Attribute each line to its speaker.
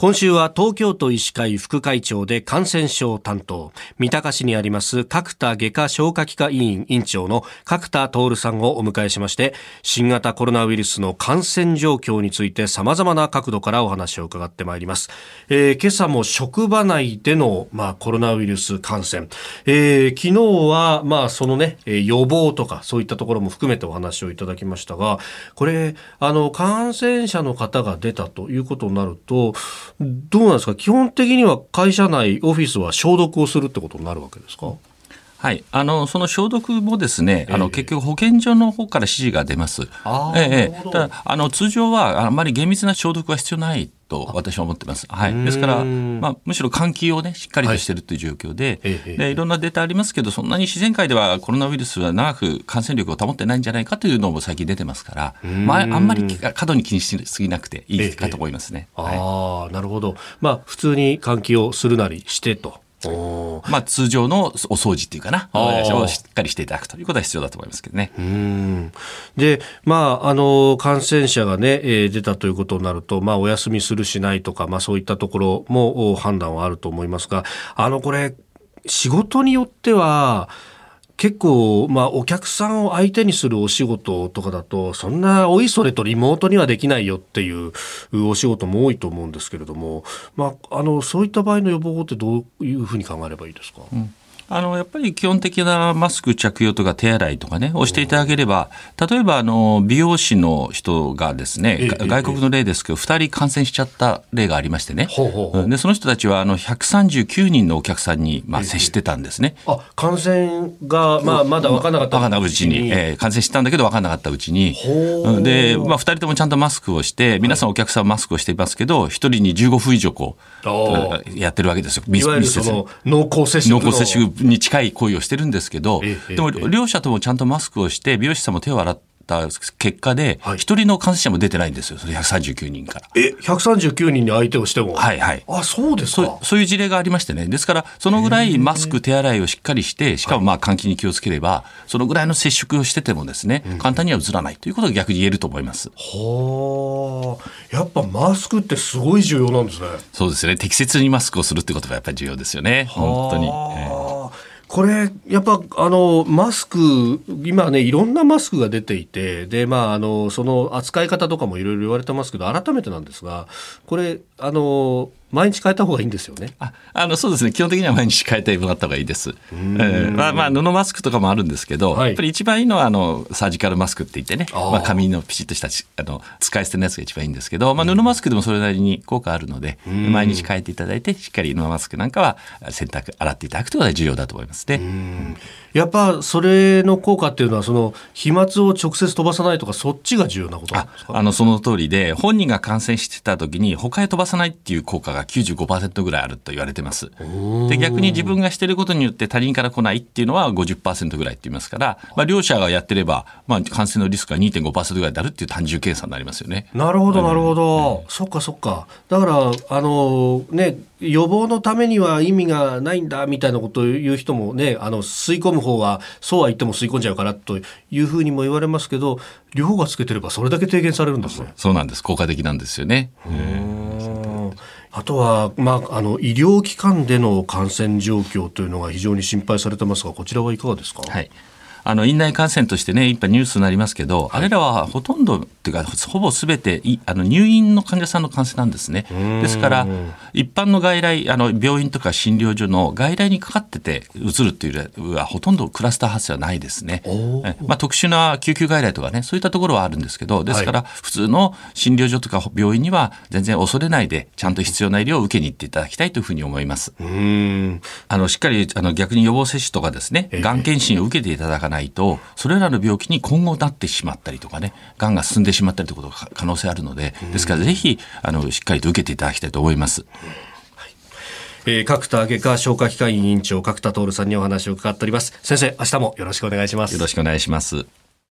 Speaker 1: 今週は東京都医師会副会長で感染症担当、三鷹市にあります角田外科消化器科医院院長の角田徹さんをお迎えしまして、新型コロナウイルスの感染状況について様々な角度からお話を伺ってまいります。えー、今朝も職場内での、まあ、コロナウイルス感染、えー、昨日は、まあ、そのね、予防とかそういったところも含めてお話をいただきましたが、これ、あの、感染者の方が出たということになると、どうなんですか？基本的には会社内オフィスは消毒をするってことになるわけですか？
Speaker 2: はい、あのその消毒もですね、えー、あの結局保健所の方から指示が出ます。ええ、ただあの通常はあまり厳密な消毒は必要ないと私は思ってます。はい。ですから、まあ、むしろ換気をね、しっかりとしているという状況で、はい、で、いろんなデータありますけど、そんなに自然界ではコロナウイルスは長く感染力を保ってないんじゃないかというのも最近出てますから、まあ、あんまり過度に気にしすぎなくていいかと思いますね。
Speaker 1: はい、ああ、なるほど。まあ、普通に換気をするなりしてと。
Speaker 2: まあ、通常のお掃除っていうかな、をしっかりしていただくということは必要だと思いますけどね。
Speaker 1: で、まあ、あの、感染者がね、えー、出たということになると、まあ、お休みするしないとか、まあ、そういったところも判断はあると思いますが、あの、これ、仕事によっては、結構、まあ、お客さんを相手にするお仕事とかだと、そんなおいそれとリモートにはできないよっていうお仕事も多いと思うんですけれども、まあ、あの、そういった場合の予防法ってどういうふうに考えればいいですか、うん。
Speaker 2: あの、やっぱり基本的なマスク着用とか手洗いとかね、をしていただければ、例えば、あの、美容師の人がですね、外国の例ですけど、2人感染しちゃった例がありましてね。で、その人たちは、あの、139人のお客さんに、まあ、接してたんですね。
Speaker 1: あ、感染が、まあ、まだ分からなかった。分
Speaker 2: からないうちに、えー、感染したんだけど分からなかったうちに。で、まあ、2人ともちゃんとマスクをして、皆さんお客さんマスクをしていますけど、1人に15分以上こう、やってるわけですよ。
Speaker 1: いわゆるその濃厚接触。
Speaker 2: 濃厚接触に近い行為をしてるんですけど、でも両者ともちゃんとマスクをして、美容師さんも手を洗って、た結果で、一人の感染者も出てないんですよ、それ139人から。
Speaker 1: え、139人に相手をしても？
Speaker 2: はいはい。
Speaker 1: あ、そうですか
Speaker 2: そういう事例がありましてね。ですから、そのぐらいマスク、手洗いをしっかりして、しかもまあ換気に気をつければ、そのぐらいの接触をしててもですね、簡単にはうつらないということが逆に言えると思います。
Speaker 1: はあ。やっぱマスクってすごい重要なんですね。
Speaker 2: そうですね。適切にマスクをするってことがやっぱり重要ですよね。本当に。え
Speaker 1: ーこれ、やっぱ、あの、マスク、今ね、いろんなマスクが出ていて、で、まあ、あの、その扱い方とかもいろいろ言われてますけど、改めてなんですが、これ、あの、毎日変えた方がいいんですよね。
Speaker 2: ああのそうですね。基本的には毎日変えてもらった方がいいです。えー、まあまあ布マスクとかもあるんですけど、はい、やっぱり一番いいのはあのサージカルマスクって言ってね、まあ紙のピシッとしたあの使い捨てのやつが一番いいんですけど、まあ布マスクでもそれなりに効果あるので、毎日変えていただいてしっかり布マスクなんかは洗濯洗っていただくということが重要だと思いますね。
Speaker 1: やっぱそれの効果っていうのはその飛沫を直接飛ばさないとかそっちが重要なことなんですか？
Speaker 2: あのその通りで本人が感染してた時に他へ飛ばさないっていう効果が95%ぐらいあると言われてます。で逆に自分がしてることによって他人から来ないっていうのは50%ぐらいって言いますから、まあ、両者がやってれば、まあ、感染のリスクが2.5%ぐらいであるっていう単純計算になりますよね。
Speaker 1: なるほどなるほど、うん、そっかそっか。だからあのね予防のためには意味がないんだみたいなことを言う人もねあの吸い込む方はそうは言っても吸い込んじゃうからというふうにも言われますけど両方がつけてればそれだけ低減されるんですね。
Speaker 2: そうなんです。効果的なんですよね
Speaker 1: あとは、まあ、あの医療機関での感染状況というのが非常に心配されてますがこちらはいかがですか、
Speaker 2: はい。あの院内感染としてね、ぱいニュースになりますけど、はい、あれらはほとんどっていうか、ほぼすべてあの入院の患者さんの感染なんですね。ですから、一般の外来、あの病院とか診療所の外来にかかっててうつるっていうは、ほとんどクラスター発生はないですね。まあ、特殊な救急外来とかね、そういったところはあるんですけど、ですから、普通の診療所とか病院には全然恐れないで、ちゃんと必要な医療を受けに行っていただきたいというふうに思います。あのしっかりあの逆に予防接種とかですね、がん検診を受けていただかないと、それらの病気に今後なってしまったりとかね、がんが進んでしまったりということが可能性あるので、ですからぜひ、あの、しっかりと受けていただきたいと思います。
Speaker 1: えー、角田外科消化器科院院長角田徹さんにお話を伺っております。先生明日もよろしくお願いします。
Speaker 2: よろしくお願いします